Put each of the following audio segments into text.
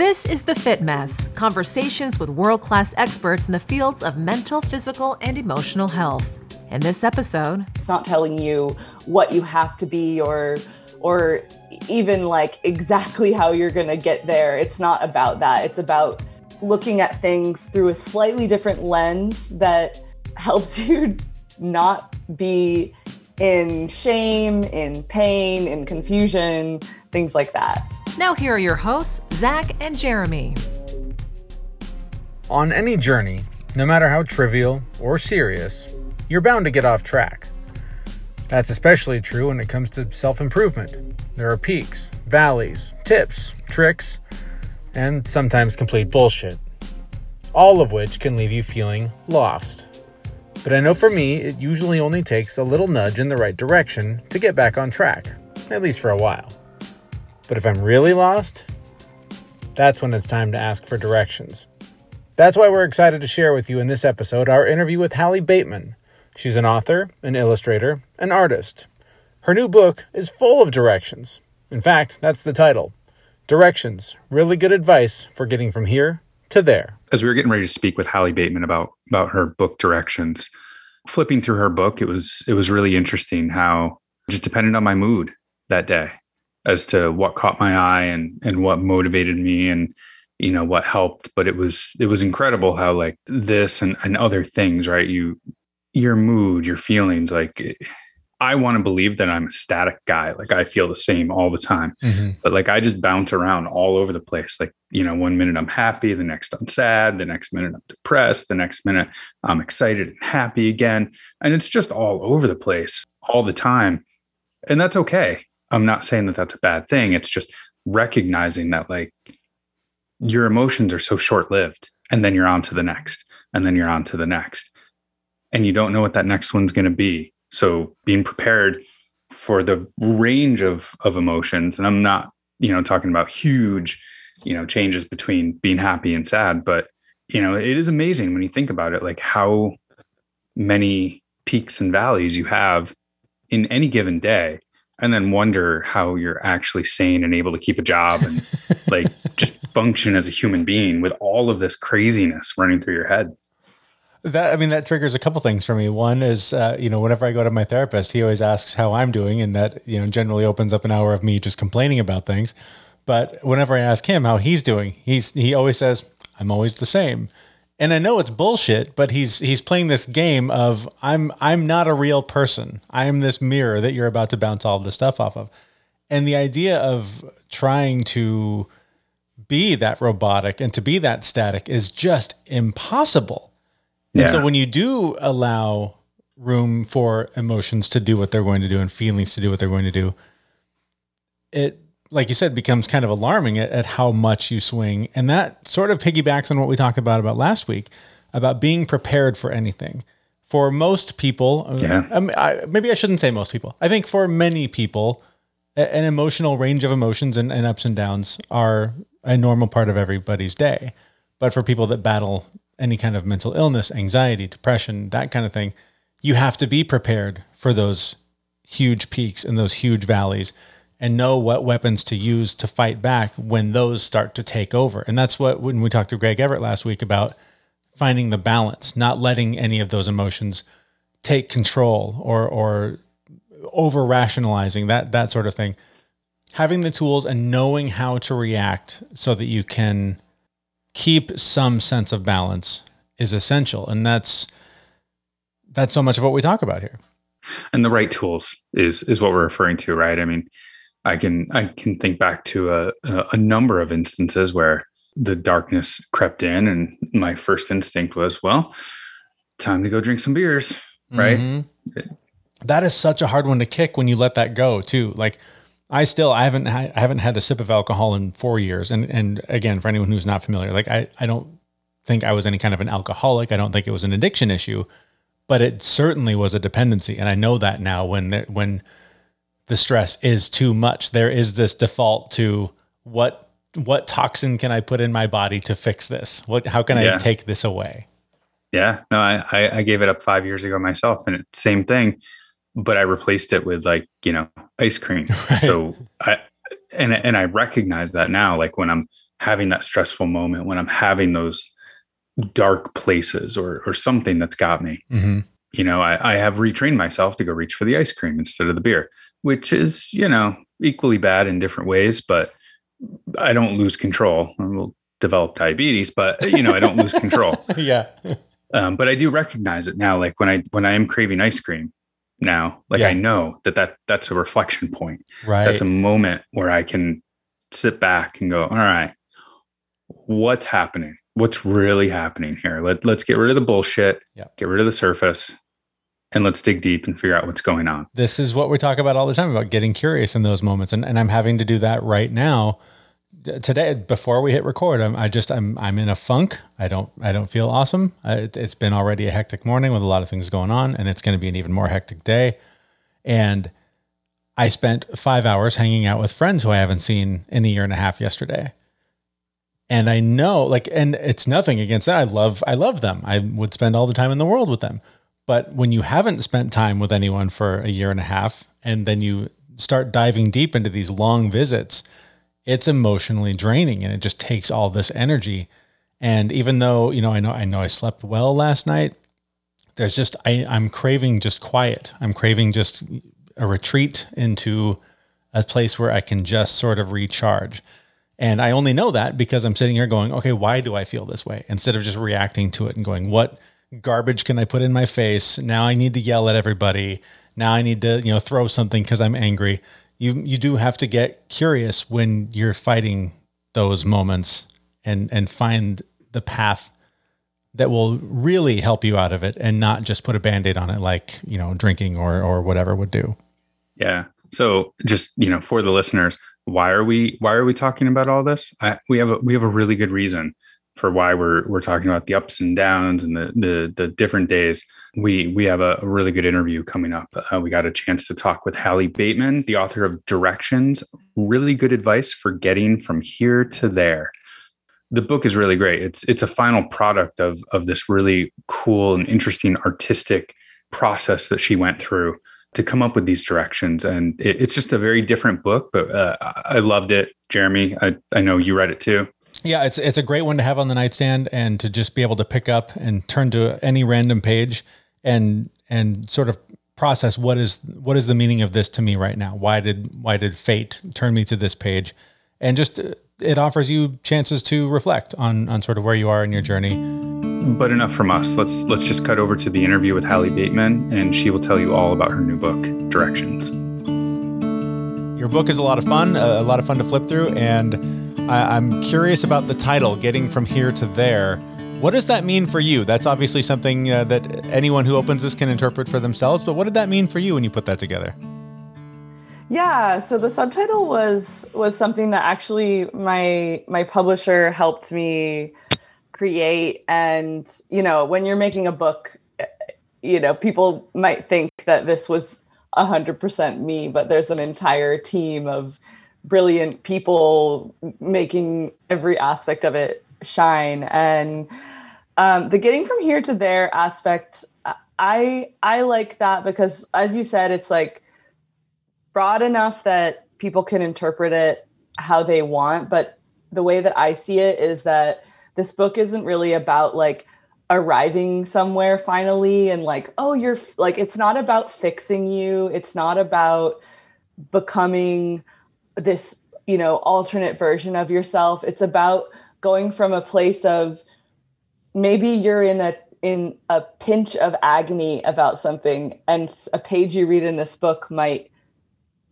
This is The Fit Mess conversations with world class experts in the fields of mental, physical, and emotional health. In this episode, it's not telling you what you have to be or, or even like exactly how you're going to get there. It's not about that. It's about looking at things through a slightly different lens that helps you not be in shame, in pain, in confusion, things like that. Now, here are your hosts, Zach and Jeremy. On any journey, no matter how trivial or serious, you're bound to get off track. That's especially true when it comes to self improvement. There are peaks, valleys, tips, tricks, and sometimes complete bullshit. All of which can leave you feeling lost. But I know for me, it usually only takes a little nudge in the right direction to get back on track, at least for a while. But if I'm really lost, that's when it's time to ask for directions. That's why we're excited to share with you in this episode our interview with Hallie Bateman. She's an author, an illustrator, an artist. Her new book is full of directions. In fact, that's the title Directions Really Good Advice for Getting From Here to There. As we were getting ready to speak with Hallie Bateman about, about her book Directions, flipping through her book, it was it was really interesting how just depended on my mood that day as to what caught my eye and and what motivated me and you know what helped but it was it was incredible how like this and, and other things right? You your mood your feelings like i want to believe that i'm a static guy. Like i feel the same all the time. Mm-hmm. but like i just bounce around all over the place. Like you know one minute i'm happy the next i'm sad the next minute i'm depressed the next minute i'm excited and happy again. And it's just all over the place all the time. And that's okay I'm not saying that that's a bad thing. It's just recognizing that like your emotions are so short lived and then you're on to the next and then you're on to the next and you don't know what that next one's going to be. So being prepared for the range of of emotions and I'm not, you know, talking about huge, you know, changes between being happy and sad, but you know, it is amazing when you think about it like how many peaks and valleys you have in any given day and then wonder how you're actually sane and able to keep a job and like just function as a human being with all of this craziness running through your head. That I mean, that triggers a couple things for me. One is, uh, you know, whenever I go to my therapist, he always asks how I'm doing, and that you know generally opens up an hour of me just complaining about things. But whenever I ask him how he's doing, he's he always says, "I'm always the same." And I know it's bullshit, but he's he's playing this game of I'm I'm not a real person. I am this mirror that you're about to bounce all this stuff off of. And the idea of trying to be that robotic and to be that static is just impossible. Yeah. And so when you do allow room for emotions to do what they're going to do and feelings to do what they're going to do, it like you said, becomes kind of alarming at, at, how much you swing. And that sort of piggybacks on what we talked about about last week about being prepared for anything. For most people, uh, yeah. um, I, maybe I shouldn't say most people. I think for many people, a, an emotional range of emotions and, and ups and downs are a normal part of everybody's day. But for people that battle any kind of mental illness, anxiety, depression, that kind of thing, you have to be prepared for those huge peaks and those huge valleys and know what weapons to use to fight back when those start to take over. And that's what when we talked to Greg Everett last week about finding the balance, not letting any of those emotions take control or or over rationalizing that that sort of thing. Having the tools and knowing how to react so that you can keep some sense of balance is essential. And that's that's so much of what we talk about here. And the right tools is is what we're referring to, right? I mean, I can I can think back to a, a number of instances where the darkness crept in, and my first instinct was, well, time to go drink some beers, right? Mm-hmm. That is such a hard one to kick when you let that go, too. Like I still I haven't I haven't had a sip of alcohol in four years, and and again for anyone who's not familiar, like I I don't think I was any kind of an alcoholic. I don't think it was an addiction issue, but it certainly was a dependency, and I know that now when when the stress is too much. There is this default to what what toxin can I put in my body to fix this? What how can yeah. I take this away? Yeah, no, I, I gave it up five years ago myself, and it, same thing, but I replaced it with like you know ice cream. Right. So I and and I recognize that now like when I'm having that stressful moment when I'm having those dark places or or something that's got me Mm-hmm. you know I, I have retrained myself to go reach for the ice cream instead of the beer which is you know equally bad in different ways but I don't lose control I will develop diabetes but you know I don't lose control yeah. um, but I do recognize it now. Like when I when I am craving ice cream now, like Yeah. I know that that that's a reflection point. Right. That's a moment where I can sit back and go, all right, what's happening? What's really happening here? Let let's get rid of the bullshit. Yeah. Get rid of the surface, and let's dig deep and figure out what's going on. this is what we talk about all the time about getting curious in those moments and, and i'm having to do that right now. Today before we hit record i'm i just i'm i'm in a funk. I don't i don't feel awesome. I, it, it's been already a hectic morning with a lot of things going on and it's going to be an even more hectic day. And i spent five hours hanging out with friends who i haven't seen in a year and a half yesterday. And i know like and it's nothing against that. I love i love them. I would spend all the time in the world with them but when you haven't spent time with anyone for a year and a half, and then you start diving deep into these long visits, it's emotionally draining and it just takes all this energy. And even though, you know, I know I know I slept well last night, there's just I, I'm craving just quiet. I'm craving just a retreat into a place where I can just sort of recharge. And I only know that because I'm sitting here going, okay, why do I feel this way? Instead of just reacting to it and going, what garbage can I put in my face? Now I need to yell at everybody. Now I need to, you know, throw something because I'm angry. You you do have to get curious when you're fighting those moments and and find the path that will really help you out of it and not just put a band-aid on it like, you know, drinking or or whatever would do. Yeah. So just you know, for the listeners, why are we why are we talking about all this? I, we have a we have a really good reason for why we're we're talking about the ups and downs and the the, the different days. We we have a, really good interview coming up. Uh, we got a chance to talk with Hallie Bateman, the author of Directions, really good advice for getting from here to there. The book is really great. It's it's a final product of of this really cool and interesting artistic process that she went through to come up with these directions. And it, it's just a very different book, but uh, I loved it. Jeremy, I, I know you read it too. Yeah, it's it's a great one to have on the nightstand and to just be able to pick up and turn to any random page and and sort of process what is what is the meaning of this to me right now? Why did why did fate turn me to this page? And just it offers you chances to reflect on on sort of where you are in your journey. But enough from us. Let's let's just cut over to the interview with Hallie Bateman, and she will tell you all about her new book, Directions. Your book is a lot of fun, a lot of fun to flip through, and I, I'm curious about the title, "Getting from Here to There." What does that mean for you? That's obviously something uh, that anyone who opens this can interpret for themselves. But what did that mean for you when you put that together? Yeah, so the subtitle was was something that actually my my publisher helped me create and you know, when you're making a book, you know, people might think that this was 100% me, but there's an entire team of brilliant people making every aspect of it shine. And um, the getting from here to there aspect i i like that because as you said it's like broad enough that people can interpret it how they want. But the way that i see it is that this book isn't really about like arriving somewhere finally and like oh you're like it's not about fixing you. It's not about becoming this you know alternate version of yourself. It's about going from a place of maybe you're in a in a pinch of agony about something and a page you read in this book might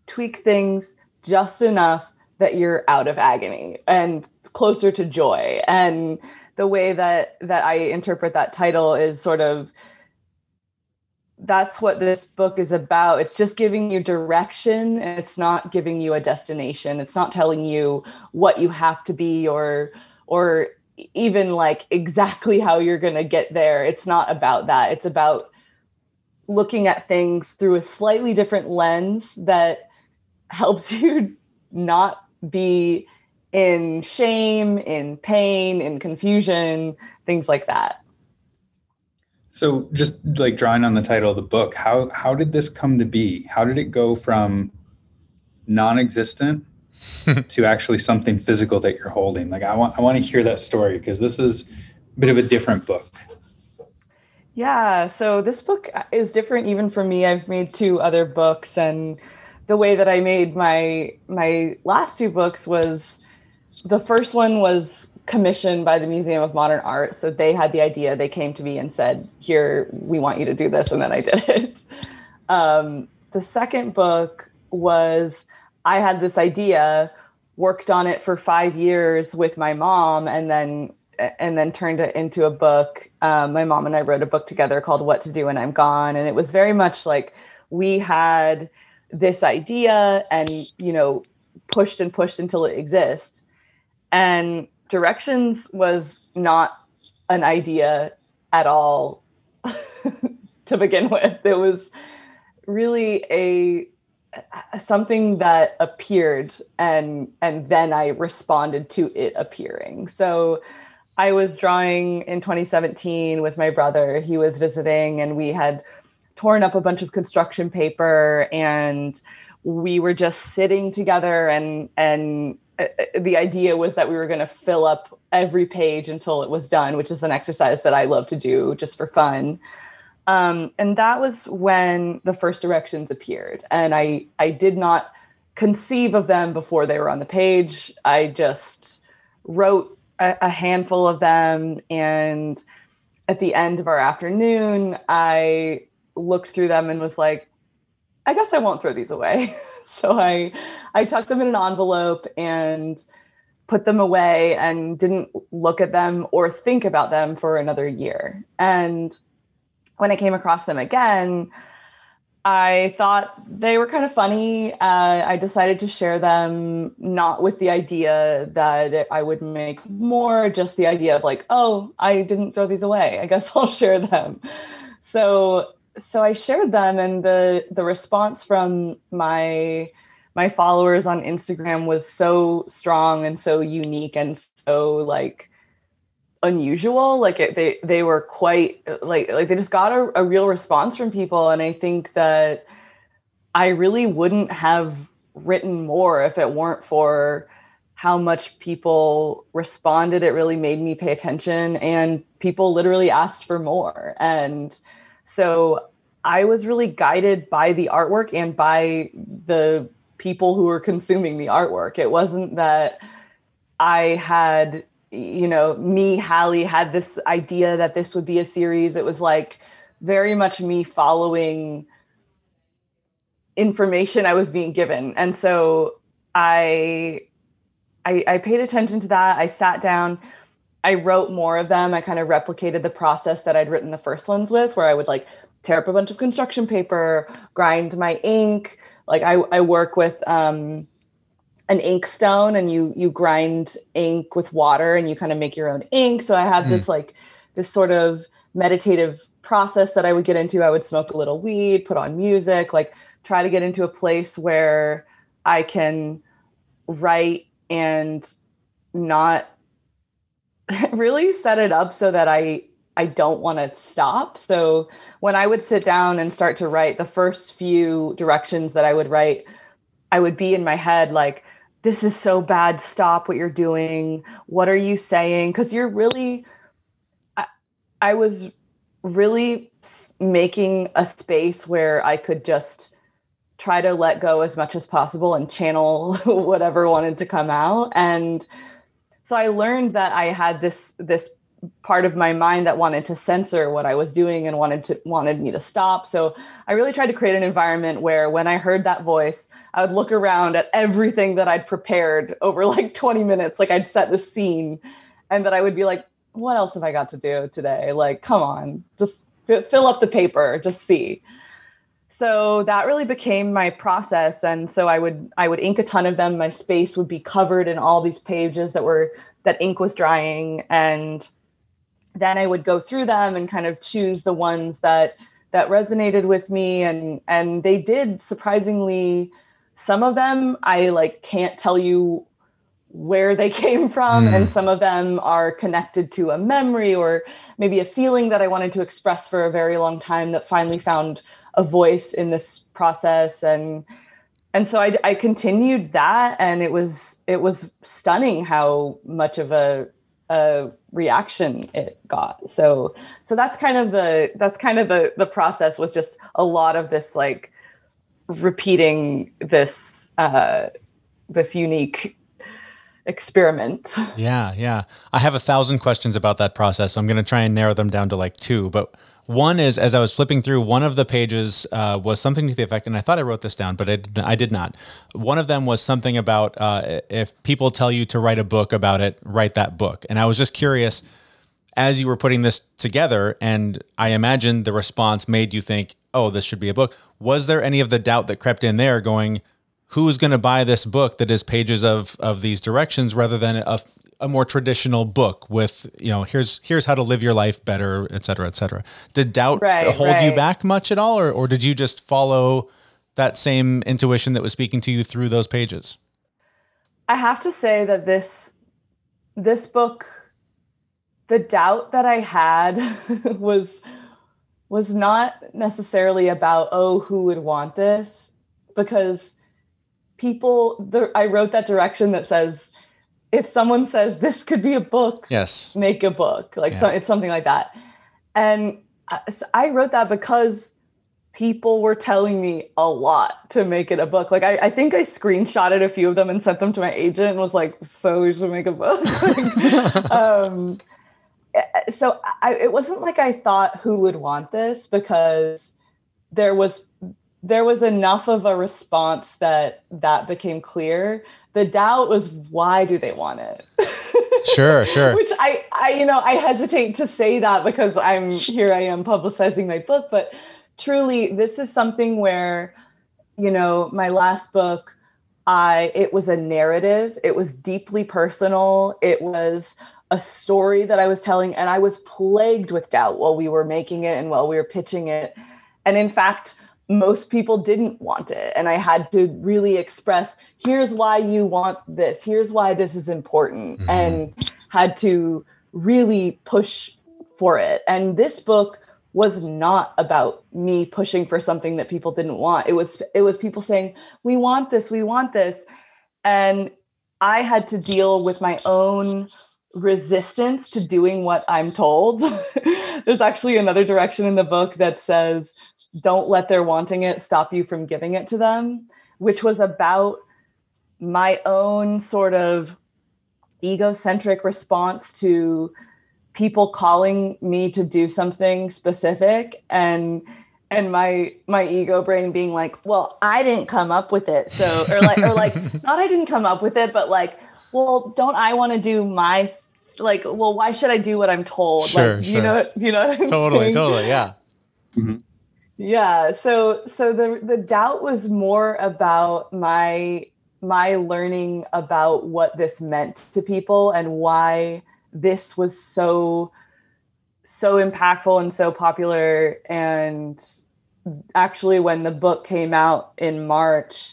tweak things just enough that you're out of agony and closer to joy. And the way that that i interpret that title is sort of that's what this book is about. It's just giving you direction it's not giving you a destination. It's not telling you what you have to be or or even like exactly how you're going to get there. It's not about that. It's about looking at things through a slightly different lens that helps you not be in shame in pain in confusion things like that So, just like drawing on the title of the book, how how did this come to be? How did it go from non-existent to actually something physical that you're holding. Like I want I want to hear that story because this is a bit of a different book. Yeah, so this book is different even for me. I've made two other books and the way that I made my my last two books was the first one was commissioned by the Museum of Modern Art. So they had the idea. They came to me and said, "Here, we want you to do this," and then I did it. Um, the second book was I had this idea, worked on it for five years with my mom, and then and then turned it into a book. Um, my mom and I wrote a book together called "What to Do When I'm Gone," and it was very much like we had this idea and you know pushed and pushed until it exists and directions was not an idea at all to begin with. It was really a something that appeared and and then I responded to it appearing. So I was drawing in 2017 with my brother. He was visiting and we had torn up a bunch of construction paper and we were just sitting together and and the idea was that we were going to fill up every page until it was done, which is an exercise that I love to do just for fun. Um, and that was when the first directions appeared, and I I did not conceive of them before they were on the page. I just wrote a, a handful of them, and at the end of our afternoon, I looked through them and was like, I guess I won't throw these away. so I I tucked them in an envelope and put them away and didn't look at them or think about them for another year. And when I came across them again, I thought they were kind of funny. Uh, I decided to share them, not with the idea that I would make more, just the idea of like, oh, I didn't throw these away. I guess I'll share them. So so I shared them, and the the response from my my followers on Instagram was so strong and so unique and so like unusual. Like it, they they were quite like like they just got a, a real response from people, and I think that I really wouldn't have written more if it weren't for how much people responded it really made me pay attention and people literally asked for more and so I was really guided by the artwork and by the people who were consuming the artwork. It wasn't that I had, you know, me, Hallie, had this idea that this would be a series. It was like very much me following information I was being given. And so I I, I paid attention to that. I sat down. I wrote more of them. I kind of replicated the process that I'd written the first ones with, where I would like tear up a bunch of construction paper, grind my ink. Like I, I work with um, an ink stone and you you grind ink with water and you kind of make your own ink. So I have mm. this like this sort of meditative process that I would get into. I would smoke a little weed, put on music, like try to get into a place where I can write and not really set it up so that I I don't want to stop. So when I would sit down and start to write the first few directions that I would write, I would be in my head like, this is so bad. Stop what you're doing. What are you saying? Because you're really, I, I was really making a space where I could just try to let go as much as possible and channel whatever wanted to come out. And so I learned that I had this this part of my mind that wanted to censor what I was doing and wanted to wanted me to stop. So I really tried to create an environment where when I heard that voice, I would look around at everything that I'd prepared over like 20 minutes, like I'd set the scene and that I would be like, what else have I got to do today? Like, come on, just f- fill up the paper, just see. So that really became my process and so I would I would ink a ton of them. My space would be covered in all these pages that were that ink was drying and then I would go through them and kind of choose the ones that that resonated with me and and they did surprisingly some of them I like can't tell you where they came from mm. and some of them are connected to a memory or maybe a feeling that I wanted to express for a very long time that finally found a voice in this process and and so I, I continued that and it was it was stunning how much of a a reaction it got so so that's kind of the that's kind of the the process was just a lot of this like repeating this uh this unique experiment Yeah, yeah. I have a thousand questions about that process. I'm going to try and narrow them down to like two. But one is, as I was flipping through, one of the pages uh, was something to the effect, and I thought I wrote this down, but I did, I did not. One of them was something about uh, if people tell you to write a book about it, write that book. And I was just curious, as you were putting this together, and I imagine the response made you think, oh, this should be a book. Was there any of the doubt that crept in there going, who is going to buy this book that is pages of of these directions rather than a, a more traditional book with you know here's here's how to live your life better et cetera et cetera. Did doubt Right, hold you back much at all or, or did you just follow that same intuition that was speaking to you through those pages? I have to say that this this book the doubt that I had was was not necessarily about oh who would want this because people the, I wrote that direction that says if someone says this could be a book yes. make a book like so it's something like that. And I, so I wrote that because people were telling me a lot to make it a book. Like I, I think i screenshotted a few of them and sent them to my agent and was like so we should make a book. Um, eh, so I, it wasn't like i thought who would want this because there was there was enough of a response that that became clear. The doubt was why do they want it? Sure sure. Which I, I you know i hesitate to say that because i'm here i am publicizing my book but truly this is something where you know my last book i it was a narrative. It was deeply personal. It was a story that i was telling and i was plagued with doubt while we were making it and while we were pitching it. And in fact most people didn't want it. And i had to really express here's why you want this. Here's why this is important Mhm. and had to really push for it. And this book was not about me pushing for something that people didn't want. It was it was people saying we want this we want this. And i had to deal with my own resistance to doing what i'm told. There's actually another direction in the book that says don't let their wanting it stop you from giving it to them which was about my own sort of egocentric response to people calling me to do something specific and and my my ego brain being like well i didn't come up with it so or like or like not i didn't come up with it but like well don't i want to do my like well why should i do what i'm told Sure, like do sure. you know do you know what I'm totally saying? totally yeah mm-hmm. Yeah so so the the doubt was more about my my learning about what this meant to people and why this was so so impactful and so popular. And actually when the book came out in march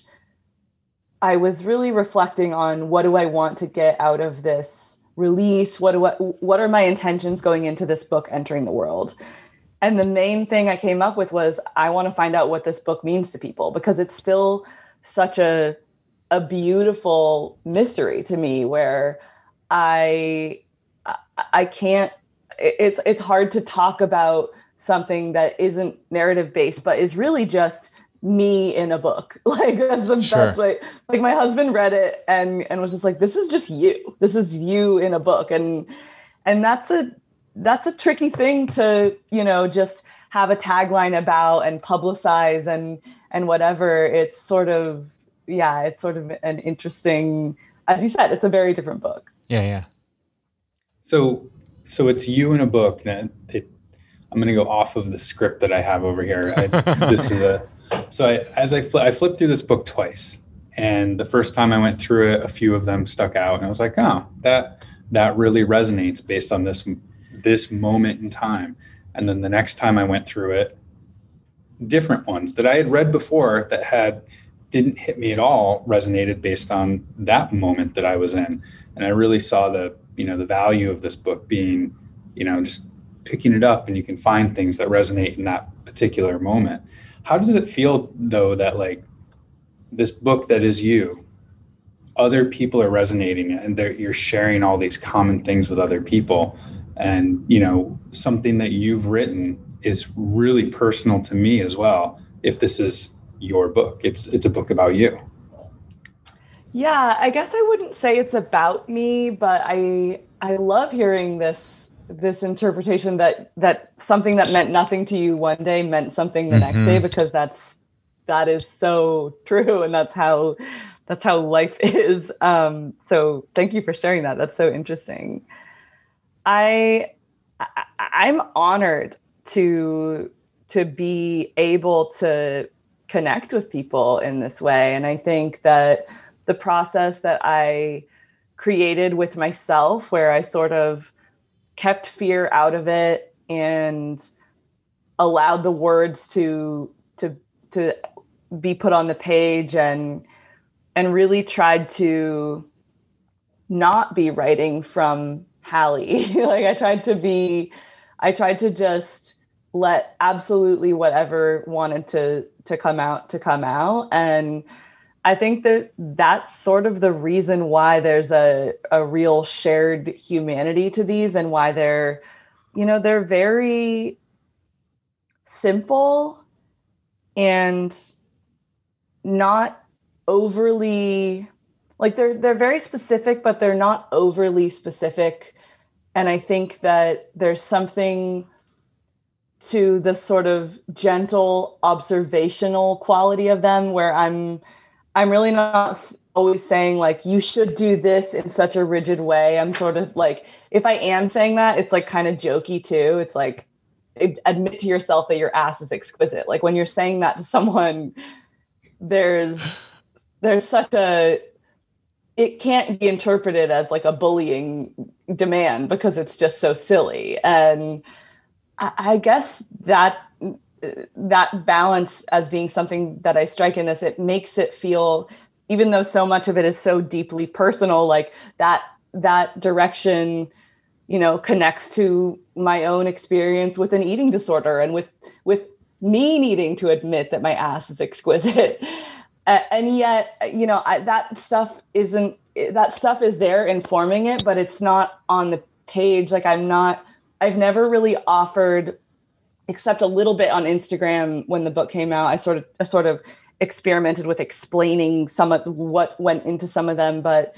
i was really reflecting on what do i want to get out of this release? What I, what are my intentions going into this book entering the world and the main thing i came up with was i want to find out what this book means to people because it's still such a a beautiful mystery to me where i I- can't it's it's hard to talk about something that isn't narrative based but is really just me in a book. Like that's the Sure. best way like my husband read it and and was just like this is just you. This is you in a book. And and that's a that's a tricky thing to you know just have a tagline about and publicize and and whatever it's sort of yeah it's sort of an interesting as you said it's a very different book yeah yeah So, so it's you in a book that it. I'm going to go off of the script that I have over here. I, this is a. So I, as I fl- I flipped through this book twice, and the first time I went through it, a few of them stuck out, and I was like, oh, that that really resonates based on this this moment in time. And then the next time I went through it, different ones that I had read before that had didn't hit me at all resonated based on that moment that I was in. And I really saw the, you know, the value of this book being, you know, just picking it up and you can find things that resonate in that particular moment. How does it feel though that like this book that is you other people are resonating and you're sharing all these common things with other people and you know something that you've written is really personal to me as well if this is your book it's it's a book about you yeah i guess i wouldn't say it's about me but i i love hearing this this interpretation that that something that meant nothing to you one day meant something the mm-hmm. next day mm-hmm. because that's that is so true and that's how that's how life is um, so thank you for sharing that that's so interesting I, I i'm honored to to be able to connect with people in this way. And i think that the process that i created with myself where i sort of kept fear out of it and allowed the words to to to be put on the page and and really tried to not be writing from Hallie. like I tried to be I tried to just let absolutely whatever wanted to to come out to come out and I think that that's sort of the reason why there's a a real shared humanity to these and why they're you know they're very simple and not overly like they're they're very specific but they're not overly specific and i think that there's something to the sort of gentle observational quality of them where i'm i'm really not always saying like you should do this in such a rigid way. I'm sort of like if i am saying that it's like kind of jokey too. It's like admit to yourself that your ass is exquisite. Like when you're saying that to someone there's there's such a it can't be interpreted as like a bullying demand because it's just so silly. And I, guess that that balance as being something that i strike in this it makes it feel even though so much of it is so deeply personal like that that direction you know connects to my own experience with an eating disorder and with with me needing to admit that my ass is exquisite and yet you know I, that stuff isn't that stuff is there informing it but it's not on the page. Like i'm not i've never really offered except a little bit on instagram when the book came out i sort of I sort of experimented with explaining some of what went into some of them but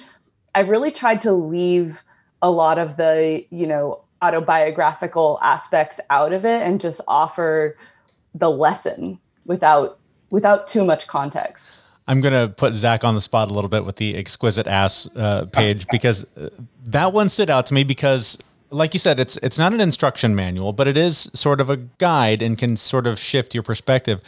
i've really tried to leave a lot of the you know autobiographical aspects out of it and just offer the lesson without without too much context. I'm going to put Zach on the spot a little bit with the exquisite ass uh, page because uh, that one stood out to me because like you said it's it's not an instruction manual but it is sort of a guide and can sort of shift your perspective.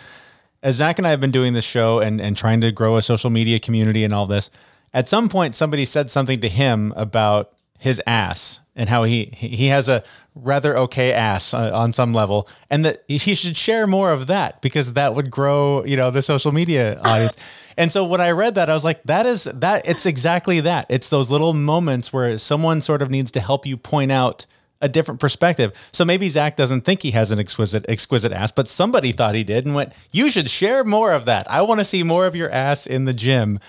As Zach and I have been doing this show and and trying to grow a social media community and all this, at some point somebody said something to him about his ass and how he he has a rather okay ass uh, on some level and that he should share more of that because that would grow you know the social media audience and so when i read that i was like that is that it's exactly that it's those little moments where someone sort of needs to help you point out a different perspective. So maybe Zach doesn't think he has an exquisite exquisite ass, but somebody thought he did and went, "You should share more of that. I want to see more of your ass in the gym."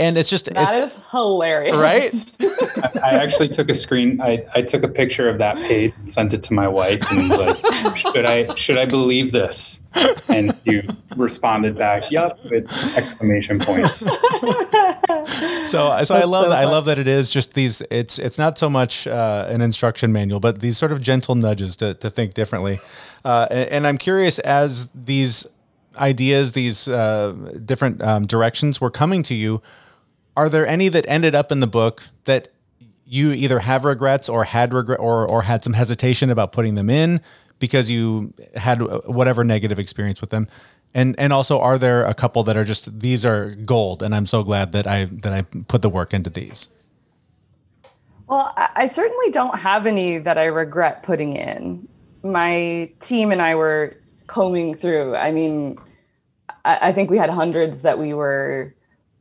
And it's just that it's, is hilarious. Right? I, actually took a screen I, I took a picture of that page and sent it to my wife and was like should i should i believe this? And you responded back yep with exclamation points. So so i love so that i love that it is just these it's it's not so much uh, an instruction manual but these sort of gentle nudges to, to think differently. Uh, and, and i'm curious as these ideas, these uh, different um, directions were coming to you, are there any that ended up in the book that you either have regrets or had regret or or had some hesitation about putting them in because you had whatever negative experience with them? And and also, are there a couple that are just these are gold, and I'm so glad that I that I put the work into these. Well, I certainly don't have any that I regret putting in. My team and I were combing through. I mean, I, think we had hundreds that we were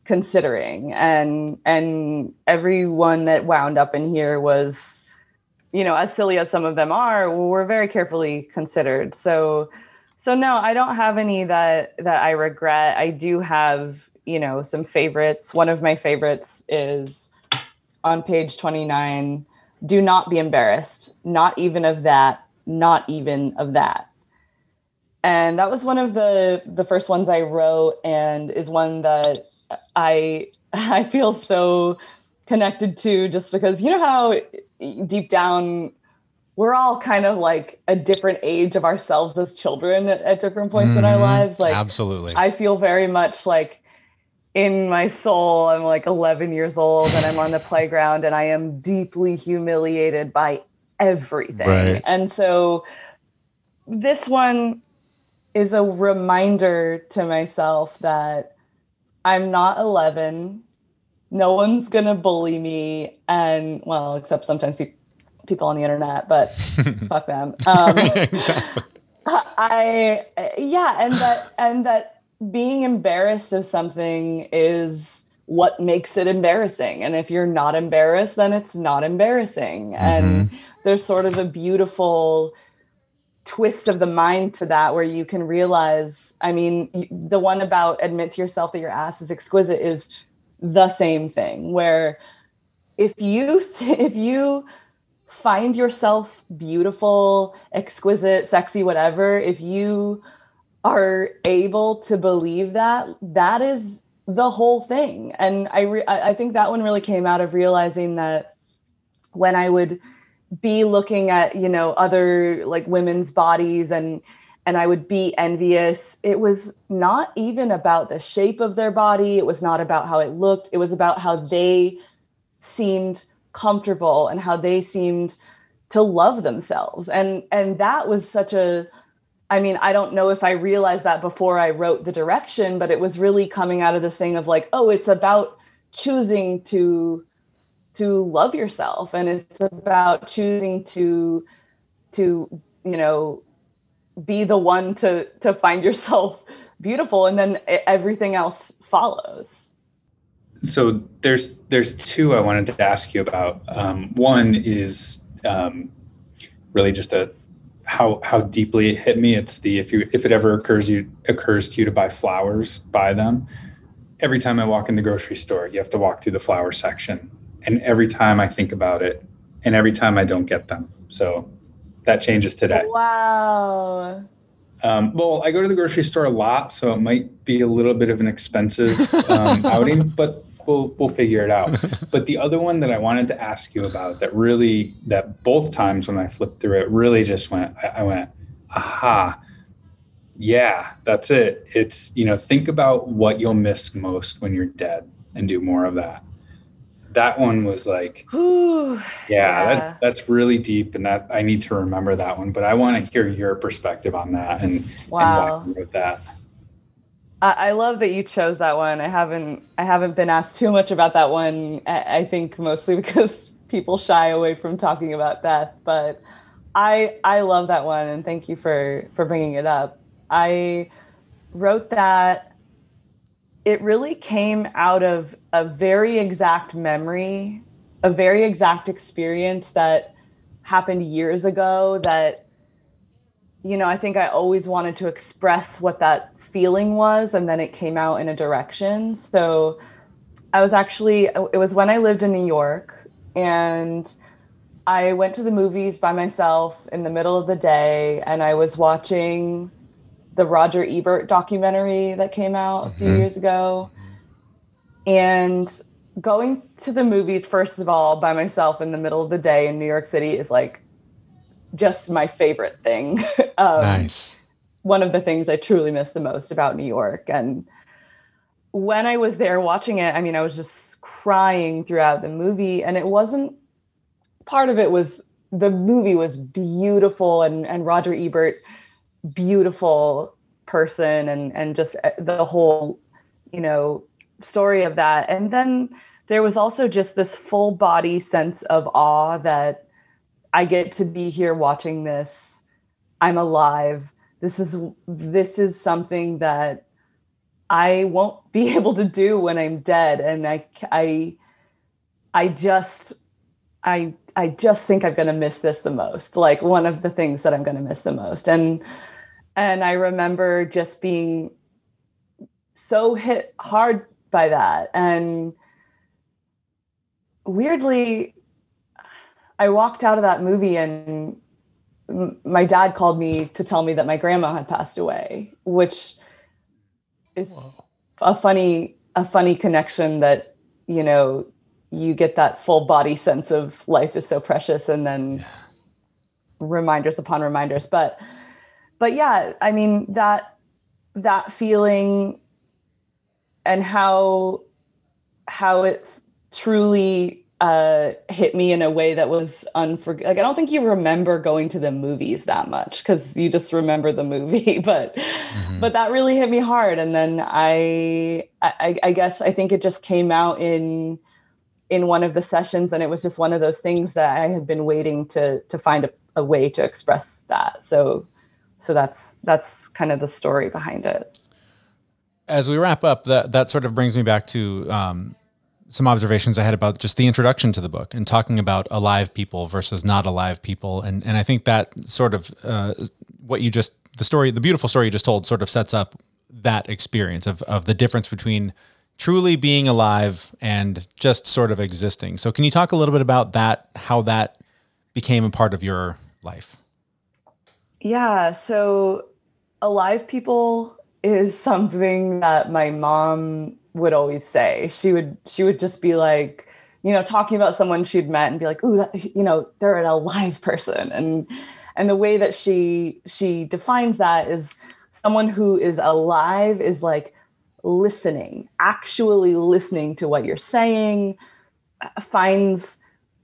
considering. And and everyone that wound up in here was you know as silly as some of them are were very carefully considered. So so no i don't have any that that i regret. I do have you know, some favorites. One of my favorites is on page 29 do not be embarrassed, not even of that, not even of that. And that was one of the the first ones I wrote and is one that I I feel so connected to just because you know how deep down we're all kind of like a different age of ourselves as children at, at different points mm-hmm. in our mm-hmm. lives. Like absolutely. I feel very much like in my soul, I'm like 11 years old and I'm on the playground and I am deeply humiliated by everything. Right. And so this one is a reminder to myself that I'm not 11. No one's going to bully me. And well, except sometimes people on the internet, but fuck them. Um, exactly. I yeah, and that and that being embarrassed of something is what makes it embarrassing. And if you're not embarrassed, then it's not embarrassing. Mm-hmm. And there's sort of a beautiful twist of the mind to that where you can realize i mean the one about admit to yourself that your ass is exquisite is the same thing where if you th- if you find yourself beautiful, exquisite, sexy, whatever, if you are able to believe that, that is the whole thing. And I re- I think that one really came out of realizing that when I would be looking at, you know, other like women's bodies and and I would be envious. It was not even about the shape of their body. It was not about how it looked. It was about how they seemed comfortable and how they seemed to love themselves and and that was such a i mean i don't know if i realized that before i wrote the direction but it was really coming out of this thing of like oh it's about choosing to to love yourself and it's about choosing to to you know be the one to to find yourself beautiful and then everything else follows so there's there's two I wanted to ask you about. Um, one is um, really just a how how deeply it hit me. It's the if you if it ever occurs you occurs to you to buy flowers, buy them. Every time I walk in the grocery store, you have to walk through the flower section, and every time I think about it, and every time I don't get them. So that changes today. Wow. Um, well, I go to the grocery store a lot, so it might be a little bit of an expensive um, outing, but we'll we'll figure it out. but the other one that I wanted to ask you about that really that both times when I flipped through it really just went I, I went aha yeah that's it it's you know think about what you'll miss most when you're dead and do more of that that one was like Ooh, yeah, yeah. That, that's really deep and that i need to remember that one but i want to hear your perspective on that and, wow. and with that I, love that you chose that one. I haven't I haven't been asked too much about that one. I, think mostly because people shy away from talking about death, but I I love that one and thank you for for bringing it up. I wrote that it really came out of a very exact memory, a very exact experience that happened years ago that you know, I think I always wanted to express what that feeling was and then it came out in a direction. So i was actually it was when i lived in new york and i went to the movies by myself in the middle of the day and i was watching the roger ebert documentary that came out a few mm-hmm. years ago and going to the movies first of all by myself in the middle of the day in new york city is like just my favorite thing um, nice one of the things I truly miss the most about New York. And when I was there watching it, I mean, I was just crying throughout the movie. And it wasn't part of it was the movie was beautiful and, and Roger Ebert, beautiful person and and just uh, the whole, you know, story of that. And then there was also just this full body sense of awe that I get to be here watching this. I'm alive this is this is something that I won't be able to do when I'm dead and I I I just I I just think I'm going to miss this the most like one of the things that I'm going to miss the most and and I remember just being so hit hard by that. And weirdly, I walked out of that movie and my dad called me to tell me that my grandma had passed away, which is Whoa. a funny a funny connection that you know you get that full body sense of life is so precious and then yeah. reminders upon reminders but but yeah i mean that that feeling and how how it truly uh, hit me in a way that was unforgettable. Like I don't think you remember going to the movies that much because you just remember the movie, but mm-hmm. but that really hit me hard. And then I, I I guess I think it just came out in in one of the sessions, and it was just one of those things that I had been waiting to to find a, a way to express that. So so that's that's kind of the story behind it. As we wrap up, that that sort of brings me back to um, some observations I had about just the introduction to the book and talking about alive people versus not alive people, and and I think that sort of uh, what you just the story, the beautiful story you just told, sort of sets up that experience of of the difference between truly being alive and just sort of existing. So, can you talk a little bit about that? How that became a part of your life? Yeah. So, alive people is something that my mom would always say. She would she would just be like, you know, talking about someone she'd met and be like, "Ooh, you know, they're an alive person." And and the way that she she defines that is someone who is alive is like listening, actually listening to what you're saying, uh, finds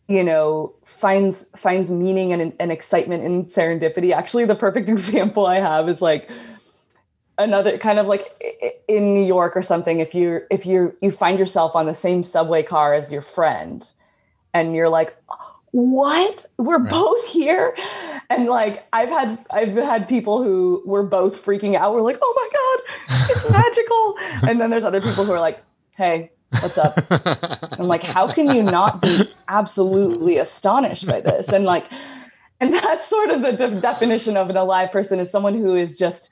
you know finds finds meaning and, and excitement in serendipity. Actually the perfect example i have is like another kind of like in New York or something if you if you you find yourself on the same subway car as your friend and you're like what? We're right. both here and like I've had I've had people who were both freaking out we're like oh my god it's magical. And then there's other people who are like hey what's up? I'm like how can you not be absolutely astonished by this? And like and that's sort of the de- definition of an alive person is someone who is just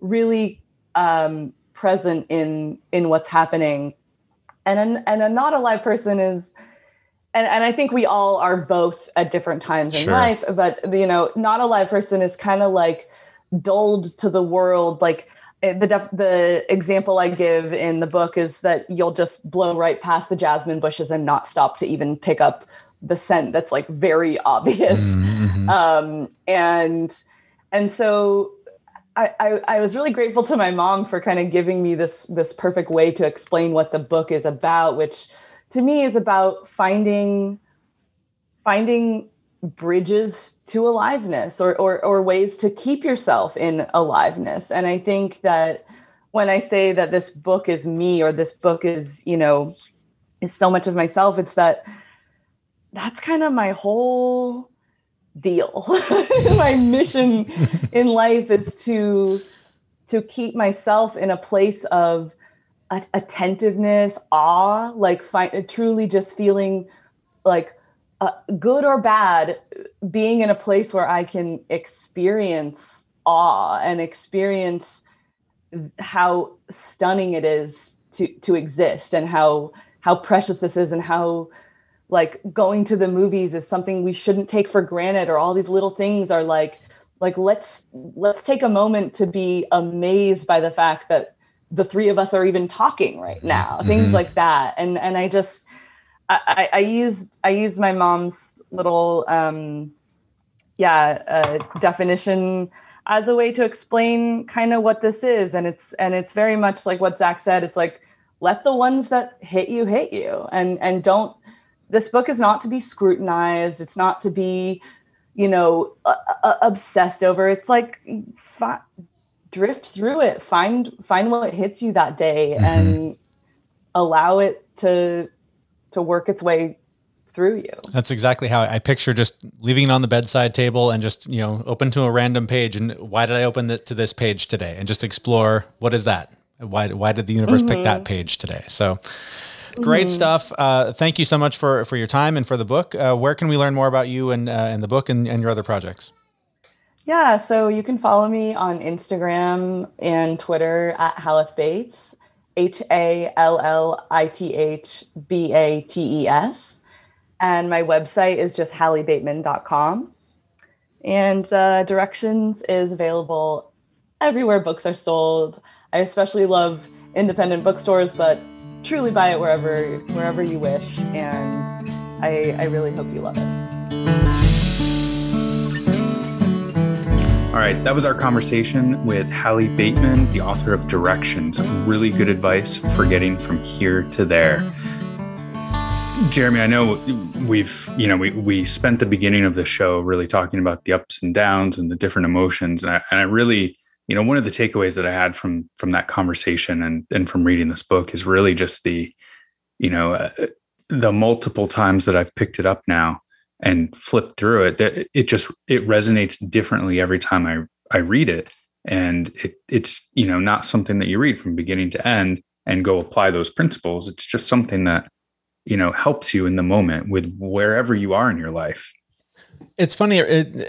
really um, present in in what's happening. And an, and a not alive person is and, and I think we all are both at different times in sure. life, but you know, not a live person is kind of like dulled to the world. Like eh, the def- the example I give in the book is that you'll just blow right past the jasmine bushes and not stop to even pick up the scent that's like very obvious. Mm-hmm. Um, and and so I, I, was really grateful to my mom for kind of giving me this this perfect way to explain what the book is about, which to me is about finding finding bridges to aliveness or, or or ways to keep yourself in aliveness. And I think that when I say that this book is me or this book is, you know, is so much of myself, it's that that's kind of my whole deal. my mission in life is to to keep myself in a place of attentiveness, awe, like truly just feeling like uh, good or bad, being in a place where I can experience awe and experience how stunning it is to to exist and how how precious this is and how like going to the movies is something we shouldn't take for granted or all these little things are like like let's let's take a moment to be amazed by the fact that the three of us are even talking right mm-hmm. now mm-hmm. things like that. And and i just i i used i used my mom's little um yeah uh, definition as a way to explain kind of what this is. And it's and it's very much like what zach said. It's like let the ones that hit you hit you. And and don't this book is not to be scrutinized. It's not to be you know uh, uh, obsessed over. It's like fi- drift through it find find what hits you that day mm-hmm. and allow it to to work its way through you that's exactly how i picture just leaving it on the bedside table and just you know open to a random page and why did i open it to this page today and just explore what is that why why did the universe mm-hmm. pick that mm-hmm. page today so Great mm-hmm. stuff. Uh, thank you so much for for your time and for the book. Uh, where can we learn more about you and uh, and the book and, and your other projects? Yeah, so you can follow me on Instagram and Twitter at Haleth Bates, H A L L I T H B A T E S. And my website is just halliebateman.com. And uh, Directions is available everywhere books are sold. I especially love independent bookstores, but truly buy it wherever wherever you wish. And I, I really hope you love it. All right, that was our conversation with Hallie Bateman, the author of Directions. Really good advice for getting from here to there. Jeremy, I know we've, you know, we, we spent the beginning of the show really talking about the ups and downs and the different emotions. And I, and I really, you know, one of the takeaways that I had from, from that conversation and, and from reading this book is really just the, you know, uh, the multiple times that I've picked it up now and flip through it, it, it just, it resonates differently every time I, I read it. And it, it's, you know, not something that you read from beginning to end and go apply those principles. It's just something that you know helps you in the moment with wherever you are in your life it's funny it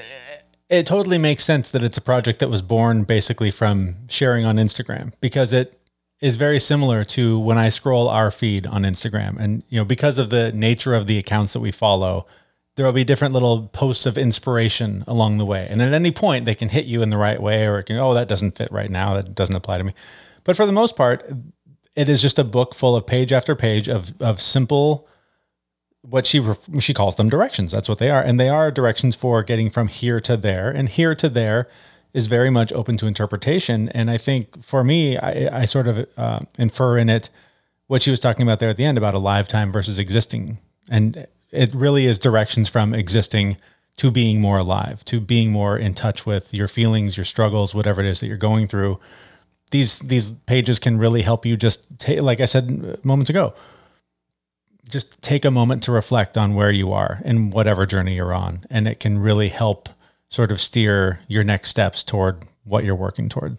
it totally makes sense that it's a project that was born basically from sharing on Instagram because it is very similar to when I scroll our feed on Instagram and you know because of the nature of the accounts that we follow there will be different little posts of inspiration along the way and at any point they can hit you in the right way or it can oh that doesn't fit right now that doesn't apply to me but for the most part it is just a book full of page after page of of simple what she she calls them directions. That's what they are, and they are directions for getting from here to there. And here to there is very much open to interpretation. And I think for me, I, I sort of uh, infer in it what she was talking about there at the end about a lifetime versus existing, and it really is directions from existing to being more alive, to being more in touch with your feelings, your struggles, whatever it is that you're going through. These these pages can really help you just take like I said moments ago just take a moment to reflect on where you are and whatever journey you're on and it can really help sort of steer your next steps toward what you're working toward.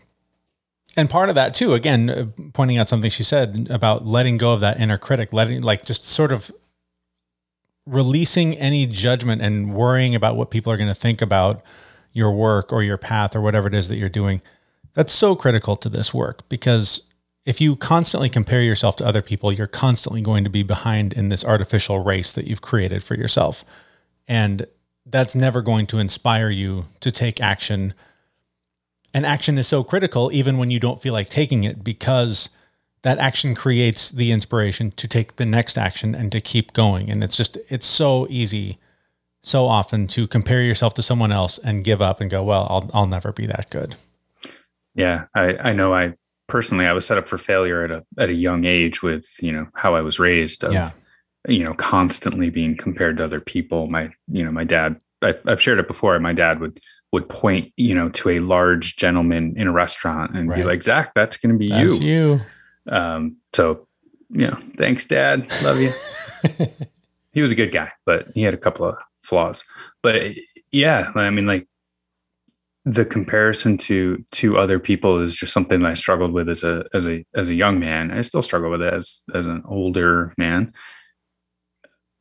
And part of that too again uh, pointing out something she said about letting go of that inner critic letting like just sort of releasing any judgment and worrying about what people are going to think about your work or your path or whatever it is that you're doing that's so critical to this work because if you constantly compare yourself to other people, you're constantly going to be behind in this artificial race that you've created for yourself. And that's never going to inspire you to take action. And action is so critical, even when you don't feel like taking it, because that action creates the inspiration to take the next action and to keep going. And it's just, it's so easy so often to compare yourself to someone else and give up and go, well, I'll, I'll never be that good. Yeah, I, I know I personally I was set up for failure at a at a young age with, you know, how I was raised of, yeah. you know, constantly being compared to other people. My, you know, my dad, I, I've shared it before. My dad would would point, you know, to a large gentleman in a restaurant and right. be like, Zach, that's going to be that's you. you. Um, so, you know, thanks, Dad. Love you. he was a good guy, but he had a couple of flaws. But yeah, I mean, like the comparison to to other people is just something that I struggled with as a as a as a young man. I still struggle with it as as an older man,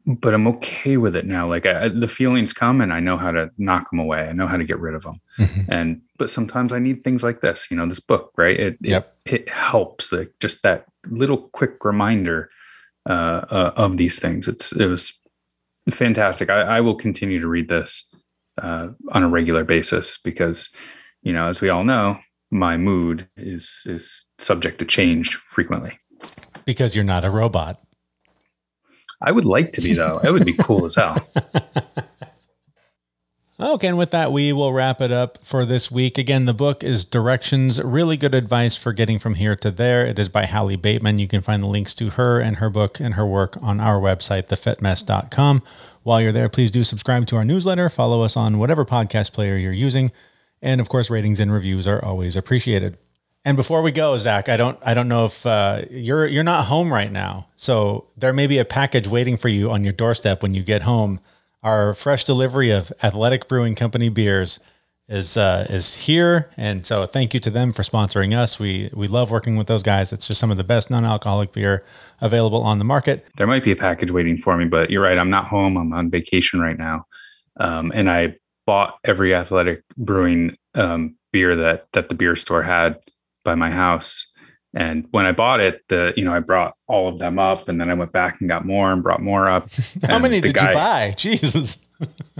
but I'm okay with it now. Like I, the feelings come, and I know how to knock them away. I know how to get rid of them. Mm-hmm. And but sometimes I need things like this. You know, this book, right? It yep. it, it helps. Like just that little quick reminder uh, uh, of these things. It's it was fantastic. I, I will continue to read this uh, on a regular basis because, you know, as we all know, my mood is is subject to change frequently. Because you're not a robot. I would like to be though. It would be cool as hell. Okay, and with that, we will wrap it up for this week. Again, the book is Directions, really good advice for getting from here to there. It is by Hallie Bateman. You can find the links to her and her book and her work on our website, thefitmess.com. While you're there, please do subscribe to our newsletter, follow us on whatever podcast player you're using, and of course, ratings and reviews are always appreciated. And before we go, Zach, I don't, I don't know if uh, you're you're not home right now, so there may be a package waiting for you on your doorstep when you get home. Our fresh delivery of Athletic Brewing Company beers is uh, is here, and so thank you to them for sponsoring us. We we love working with those guys. It's just some of the best non-alcoholic beer available on the market. There might be a package waiting for me, but you're right. I'm not home. I'm on vacation right now, um, and I bought every Athletic Brewing um, beer that that the beer store had by my house, And when I bought it, the you know I brought all of them up, and then I went back and got more and brought more up. How many did guy- you buy? Jesus.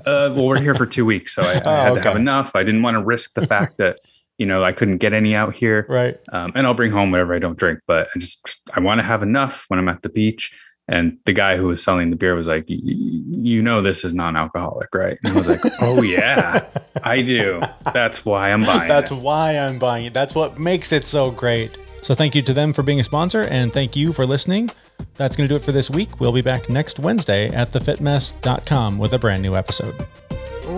Uh, well, we're here for two weeks, so I, I had to have enough. I didn't want to risk the fact that you know I couldn't get any out here. Right. Um, and I'll bring home whatever I don't drink, but I just I want to have enough when I'm at the beach. And the guy who was selling the beer was like, "Y- y- "You know this is non-alcoholic, right?" And I was like, "Oh yeah, I do. That's why I'm buying That's it." why I'm buying it. That's what makes it so great. So thank you to them for being a sponsor and thank you for listening. That's going to do it for this week. We'll be back next Wednesday at thefitmess.com with a brand new episode.